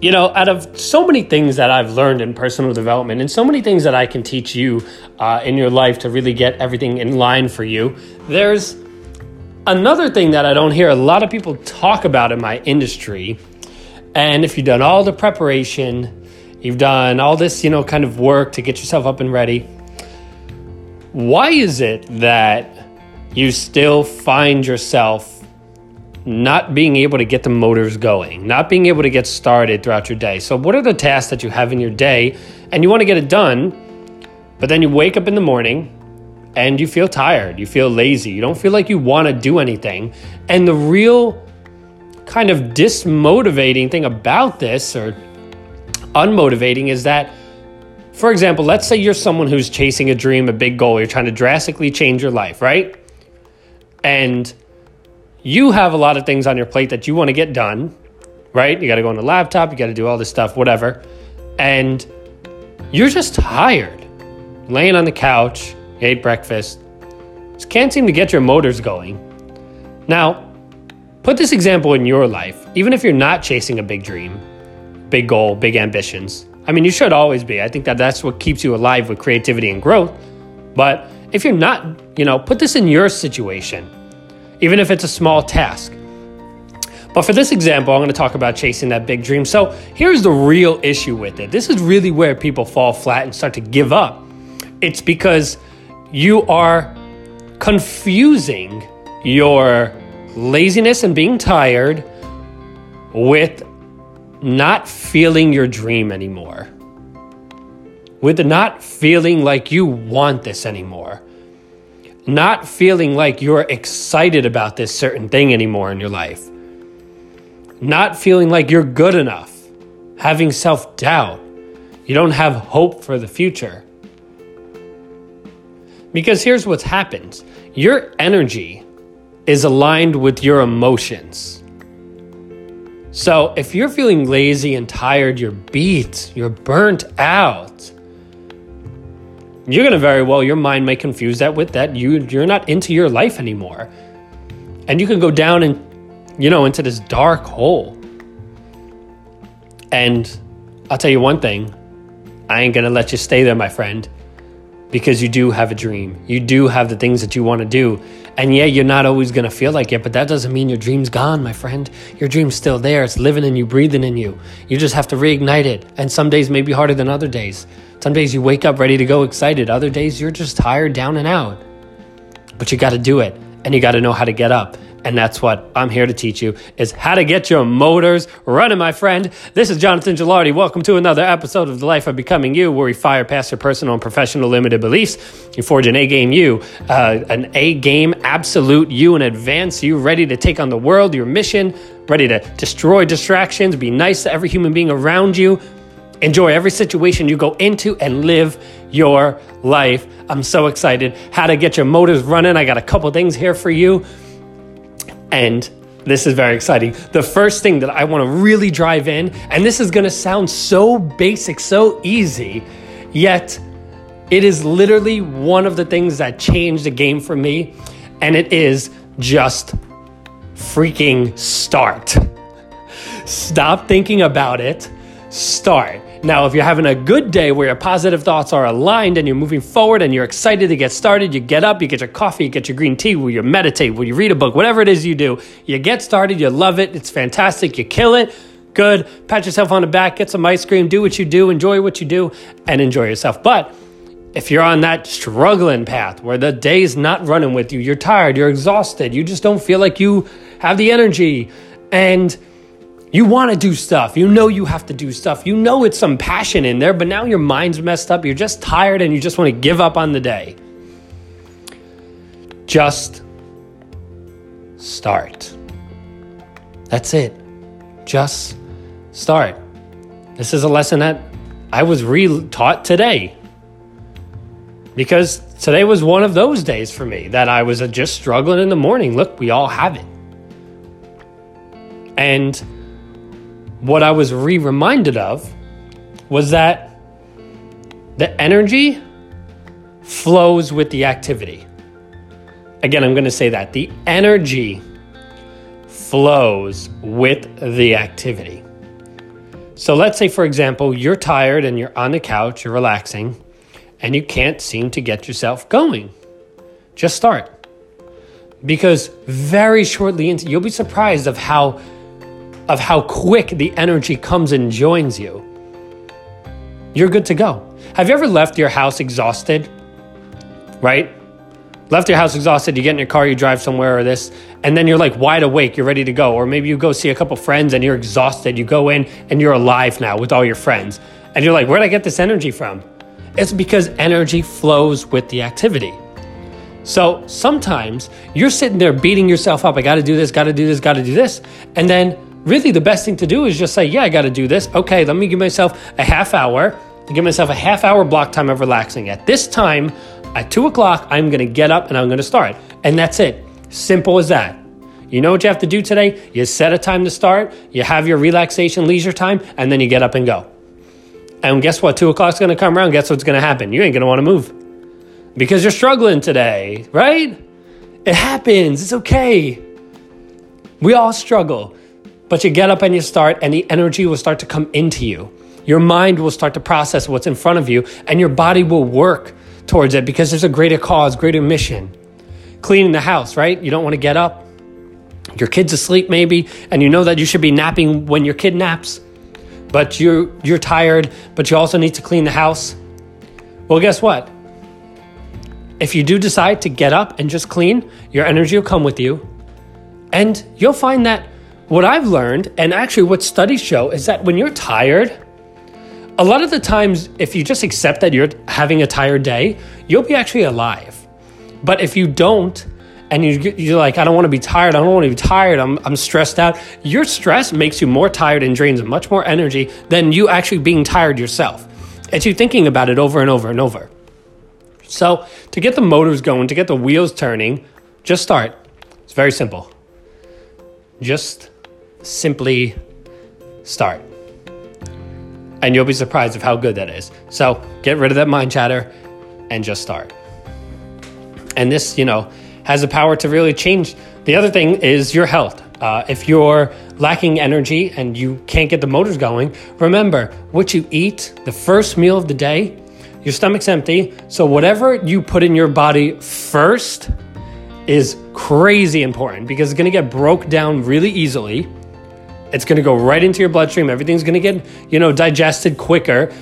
you know, out of so many things that I've learned in personal development and so many things that I can teach you uh, in your life to really get everything in line for you, there's another thing that I don't hear a lot of people talk about in my industry. And if you've done all the preparation, you've done all this, you know, kind of work to get yourself up and ready, why is it that you still find yourself not being able to get the motors going, not being able to get started throughout your day. So, what are the tasks that you have in your day and you want to get it done, but then you wake up in the morning and you feel tired, you feel lazy, you don't feel like you want to do anything. And the real kind of dismotivating thing about this or unmotivating is that, for example, let's say you're someone who's chasing a dream, a big goal, you're trying to drastically change your life, right? And you have a lot of things on your plate that you want to get done, right? You got to go on the laptop, you got to do all this stuff, whatever. And you're just tired, laying on the couch, ate breakfast, just can't seem to get your motors going. Now, put this example in your life, even if you're not chasing a big dream, big goal, big ambitions. I mean, you should always be. I think that that's what keeps you alive with creativity and growth. But if you're not, you know, put this in your situation even if it's a small task. But for this example, I'm going to talk about chasing that big dream. So here's the real issue with it. This is really where people fall flat and start to give up. It's because you are confusing your laziness and being tired with not feeling your dream anymore, with not feeling like you want this anymore not feeling like you're excited about this certain thing anymore in your life, not feeling like you're good enough, having self doubt, you don't have hope for the future. Because here's what's happened your energy is aligned with your emotions. So if you're feeling lazy and tired, you're beat, you're burnt out, you're going to very well, your mind may confuse that with that you, you're not into your life anymore. And you can go down and, you know, into this dark hole. And I'll tell you one thing I ain't going to let you stay there, my friend, because you do have a dream. You do have the things that you want to do. And yeah, you're not always going to feel like it, but that doesn't mean your dream's gone, my friend. Your dream's still there. It's living in you, breathing in you. You just have to reignite it. And some days may be harder than other days. Some days you wake up ready to go excited. Other days you're just tired, down and out. But you got to do it and you got to know how to get up. And that's what I'm here to teach you is how to get your motors running, my friend. This is Jonathan Gilardi. Welcome to another episode of The Life of Becoming You, where we fire past your personal and professional limited beliefs. You forge an A game you, uh, an A game absolute you, and advance you, ready to take on the world, your mission, ready to destroy distractions, be nice to every human being around you, Enjoy every situation you go into and live your life. I'm so excited. How to get your motors running. I got a couple things here for you. And this is very exciting. The first thing that I want to really drive in, and this is going to sound so basic, so easy, yet it is literally one of the things that changed the game for me. And it is just freaking start. Stop thinking about it. Start. Now, if you're having a good day where your positive thoughts are aligned and you're moving forward and you're excited to get started, you get up, you get your coffee, you get your green tea, will you meditate, will you read a book, whatever it is you do, you get started, you love it, it's fantastic, you kill it, good, pat yourself on the back, get some ice cream, do what you do, enjoy what you do, and enjoy yourself. But if you're on that struggling path where the day's not running with you, you're tired, you're exhausted, you just don't feel like you have the energy, and you want to do stuff. You know you have to do stuff. You know it's some passion in there, but now your mind's messed up. You're just tired and you just want to give up on the day. Just start. That's it. Just start. This is a lesson that I was re taught today. Because today was one of those days for me that I was uh, just struggling in the morning. Look, we all have it. And what I was re reminded of was that the energy flows with the activity. Again, I'm going to say that the energy flows with the activity. So let's say, for example, you're tired and you're on the couch, you're relaxing, and you can't seem to get yourself going. Just start. Because very shortly into you'll be surprised of how of how quick the energy comes and joins you. You're good to go. Have you ever left your house exhausted? Right? Left your house exhausted, you get in your car, you drive somewhere or this, and then you're like wide awake, you're ready to go. Or maybe you go see a couple friends and you're exhausted. You go in and you're alive now with all your friends. And you're like, where'd I get this energy from? It's because energy flows with the activity. So sometimes you're sitting there beating yourself up. I got to do this, got to do this, got to do this. And then really the best thing to do is just say, yeah, I got to do this. Okay, let me give myself a half hour give myself a half hour block time of relaxing. At this time, at two o'clock, I'm going to get up and I'm going to start. And that's it. Simple as that. You know what you have to do today? You set a time to start, you have your relaxation leisure time, and then you get up and go. And guess what? Two o'clock's going to come around. Guess what's going to happen? You ain't going to want to move because you're struggling today, right? It happens. It's okay. We all struggle. But you get up and you start, and the energy will start to come into you. Your mind will start to process what's in front of you, and your body will work towards it because there's a greater cause, greater mission. Cleaning the house, right? You don't want to get up. Your kid's asleep, maybe, and you know that you should be napping when your kid naps, but you're, you're tired, but you also need to clean the house. Well, guess what? If you do decide to get up and just clean, your energy will come with you. And you'll find that what I've learned, and actually what studies show, is that when you're tired, a lot of the times, if you just accept that you're having a tired day, you'll be actually alive. But if you don't, and you, you're like, I don't want to be tired, I don't want to be tired, I'm, I'm stressed out, your stress makes you more tired and drains much more energy than you actually being tired yourself. It's you thinking about it over and over and over. So, to get the motors going, to get the wheels turning, just start. It's very simple. Just simply start. And you'll be surprised of how good that is. So, get rid of that mind chatter and just start. And this, you know, has the power to really change. The other thing is your health. Uh, if you're lacking energy and you can't get the motors going, remember what you eat, the first meal of the day, your stomach's empty. So, whatever you put in your body first is crazy important because it's to get broke down really easily. It's going to go right into your bloodstream. Everything's going to get, you know, digested quicker.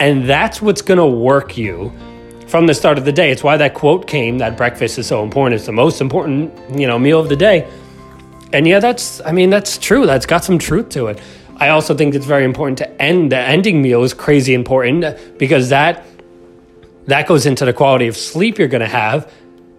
And that's what's going to work you from the start of the day. It's why that quote came that breakfast is so important. It's the most important, you know, meal of the day. And yeah, that's, I mean, that's true. That's got some truth to it. I also think it's very important to end the ending meal is crazy important because that that goes into the quality of sleep you're going to have.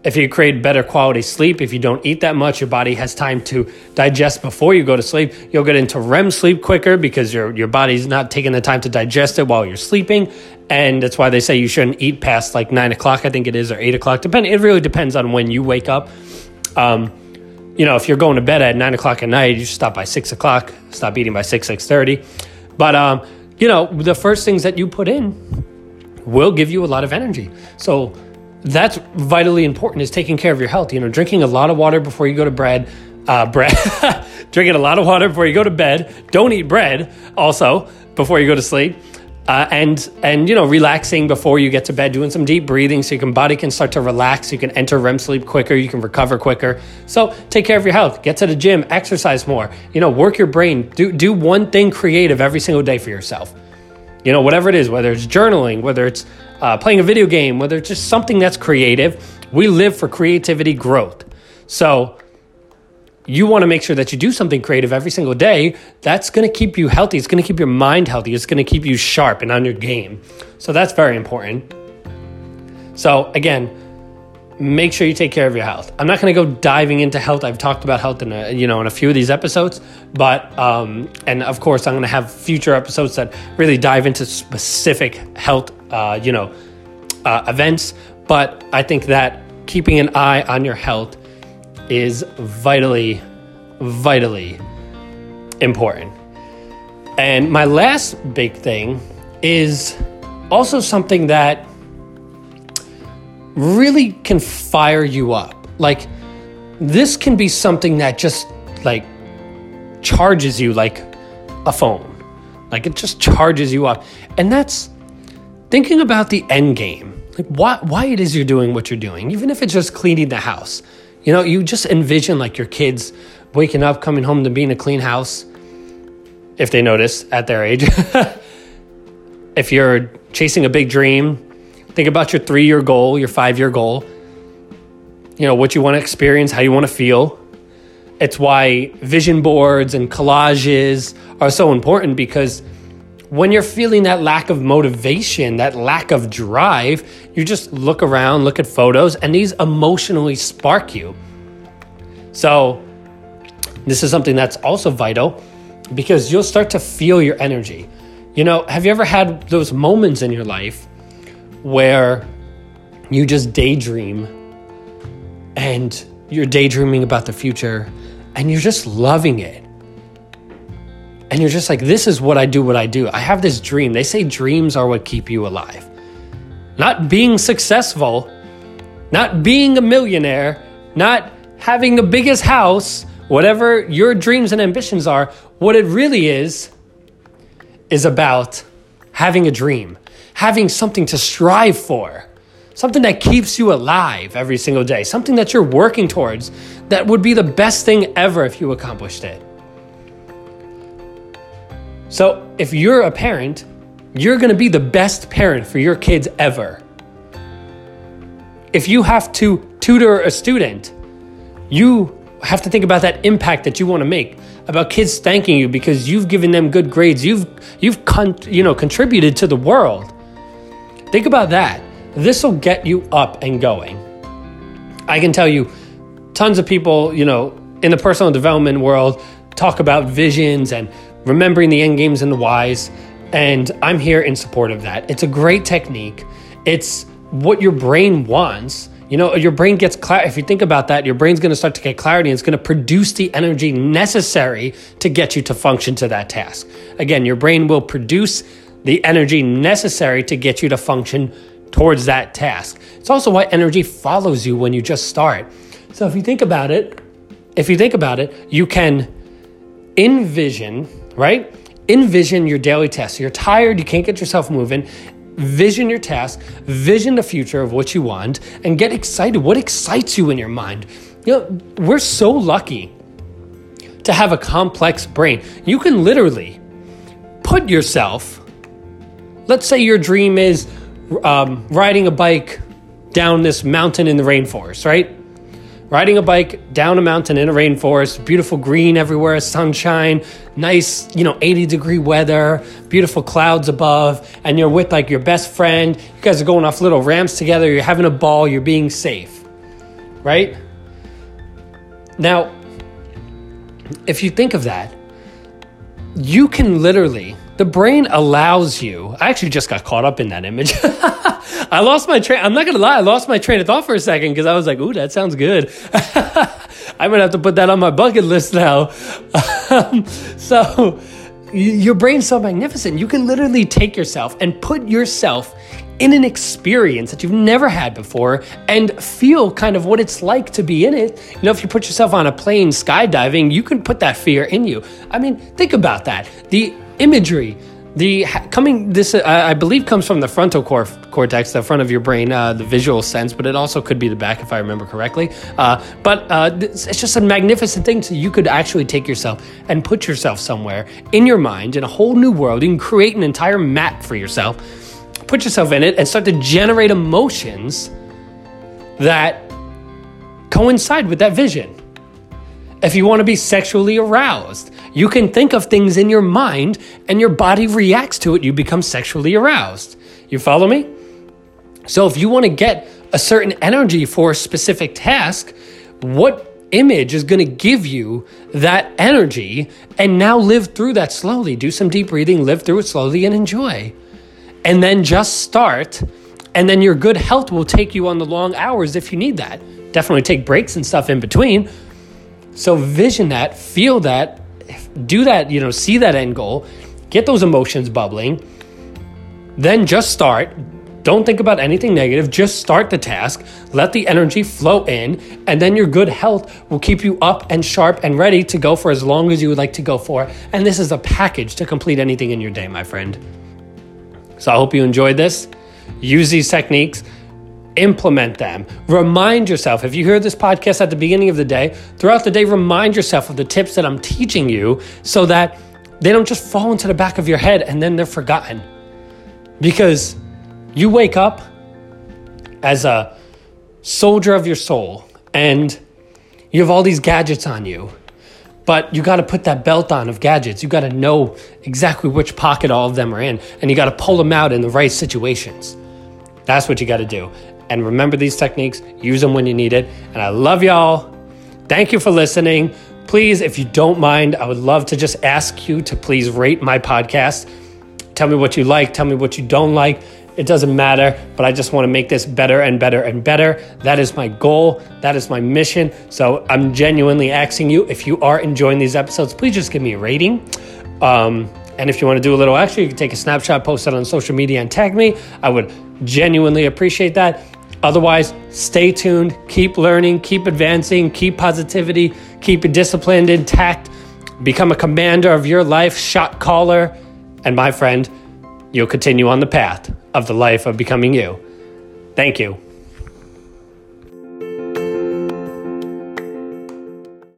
If you create better quality sleep, if you don't eat that much, your body has time to digest before you go to sleep. You'll get into REM sleep quicker because your, your body's not taking the time to digest it while you're sleeping. And that's why they say you shouldn't eat past like nine o'clock, I think it is, or eight o'clock. Depend. It really depends on when you wake up. Um, you know, if you're going to bed at nine o'clock at night, you should stop by six o'clock. Stop eating by six six thirty. But um, you know, the first things that you put in will give you a lot of energy. So that's vitally important is taking care of your health. You know, drinking a lot of water before you go to bed. Uh, bread, drinking a lot of water before you go to bed. Don't eat bread also before you go to sleep. Uh, and and you know relaxing before you get to bed doing some deep breathing so your body can start to relax you can enter rem sleep quicker you can recover quicker so take care of your health get to the gym exercise more you know work your brain do do one thing creative every single day for yourself you know, whatever it is, whether it's journaling, whether it's uh, playing a video game, whether it's just something that's creative, we live for creativity growth. So, you want to make sure that you do something creative every single day. That's going to keep you healthy. It's going to keep your mind healthy. It's going to keep you sharp and on your game. So, that's very important. So, again, make sure you take care of your health. I'm not going to go diving into health. I've talked about health in a, you know in a few of these episodes, but um, and of course I'm going to have future episodes that really dive into specific health uh, you know uh, events. But I think that keeping an eye on your health is vitally, vitally important. And my last big thing is also something that really can fire you up. Like, this can be something that just like charges you like a phone. Like it just charges you up. And that's thinking about the end game. Like why why it is you're doing what you're doing, even if it's just cleaning the house. You know, you just envision like your kids waking up, coming home to being a clean house, if they notice at their age. if you're chasing a big dream, think about your three year goal, your five year goal, you know, what you want to experience, how you want to feel. It's why vision boards and collages are so important because when you're feeling that lack of motivation, that lack of drive, you just look around, look at photos, and these emotionally spark you. So, this is something that's also vital because you'll start to feel your energy. You know, have you ever had those moments in your life where you just daydream and you're daydreaming about the future and you're just loving it? And you're just like, this is what I do, what I do. I have this dream. They say dreams are what keep you alive. Not being successful, not being a millionaire, not having the biggest house, whatever your dreams and ambitions are, what it really is, is about having a dream, having something to strive for, something that keeps you alive every single day, something that you're working towards that would be the best thing ever if you accomplished it. So, if you're a parent, you're going to be the best parent for your kids ever. If you have to tutor a student, you have to think about that impact that you want to make about kids thanking you because you've given them good grades you've you've con- you know contributed to the world. Think about that. This will get you up and going. I can tell you tons of people you know in the personal development world talk about visions and remembering the end games and the whys. And I'm here in support of that. It's a great technique. It's what your brain wants. You know, your brain gets clarity. If you think about that, your brain's going to start to get clarity and it's going to produce the energy necessary to get you to function to that task. Again, your brain will produce the energy necessary to get you to function towards that task. It's also why energy follows you when you just start. So if you think about it, if you think about it, you can envision right? Envision your daily tasks. You're tired, you can't get yourself moving. Vision your task, vision the future of what you want, and get excited. What excites you in your mind? You know, we're so lucky to have a complex brain. You can literally put yourself, let's say your dream is um, riding a bike down this mountain in the rainforest, right? Riding a bike down a mountain in a rainforest, beautiful green everywhere, sunshine, nice, you know, 80 degree weather, beautiful clouds above, and you're with like your best friend. You guys are going off little ramps together, you're having a ball, you're being safe, right? Now, if you think of that, you can literally, the brain allows you. I actually just got caught up in that image. I lost my train. I'm not gonna lie, I lost my train of thought for a second because I was like, "Ooh, that sounds good." I'm gonna have to put that on my bucket list now. Um, so, your brain's so magnificent. You can literally take yourself and put yourself in an experience that you've never had before and feel kind of what it's like to be in it. You know, if you put yourself on a plane skydiving, you can put that fear in you. I mean, think about that. The imagery, the coming this uh, I believe comes from the frontal cor- cortex, the front of your brain, uh, the visual sense, but it also could be the back if I remember correctly. Uh, but uh, it's just a magnificent thing. So you could actually take yourself and put yourself somewhere in your mind in a whole new world. You can create an entire map for yourself, put yourself in it, and start to generate emotions that coincide with that vision. If you want to be sexually aroused, you can think of things in your mind and your body reacts to it. You become sexually aroused. You follow me? So if you want to get a certain energy for a specific task, what image is going to give you that energy and now live through that slowly. Do some deep breathing, live through it slowly, and enjoy. And then just start. And then your good health will take you on the long hours if you need that. Definitely take breaks and stuff in between. So vision that, feel that, do that, you know, see that end goal, get those emotions bubbling, then just start, Don't think about anything negative. Just start the task. Let the energy flow in, and then your good health will keep you up and sharp and ready to go for as long as you would like to go for. And this is a package to complete anything in your day, my friend. So I hope you enjoyed this. Use these techniques implement them. Remind yourself, if you hear this podcast at the beginning of the day, throughout the day, remind yourself of the tips that I'm teaching you so that they don't just fall into the back of your head and then they're forgotten. Because you wake up as a soldier of your soul and you have all these gadgets on you. But you got to put that belt on of gadgets. You got to know exactly which pocket all of them are in, and you got to pull them out in the right situations. That's what you got to do. And remember these techniques, use them when you need it. And I love y'all. Thank you for listening. Please, if you don't mind, I would love to just ask you to please rate my podcast. Tell me what you like, tell me what you don't like. It doesn't matter, but I just want to make this better and better and better. That is my goal. That is my mission. So I'm genuinely asking you if you are enjoying these episodes, please just give me a rating. Um, and if you want to do a little extra, you can take a snapshot, post it on social media, and tag me. I would genuinely appreciate that. Otherwise, stay tuned, keep learning, keep advancing, keep positivity, keep it disciplined, intact, become a commander of your life, shot caller, and my friend, you'll continue on the path of the life of becoming you. Thank you.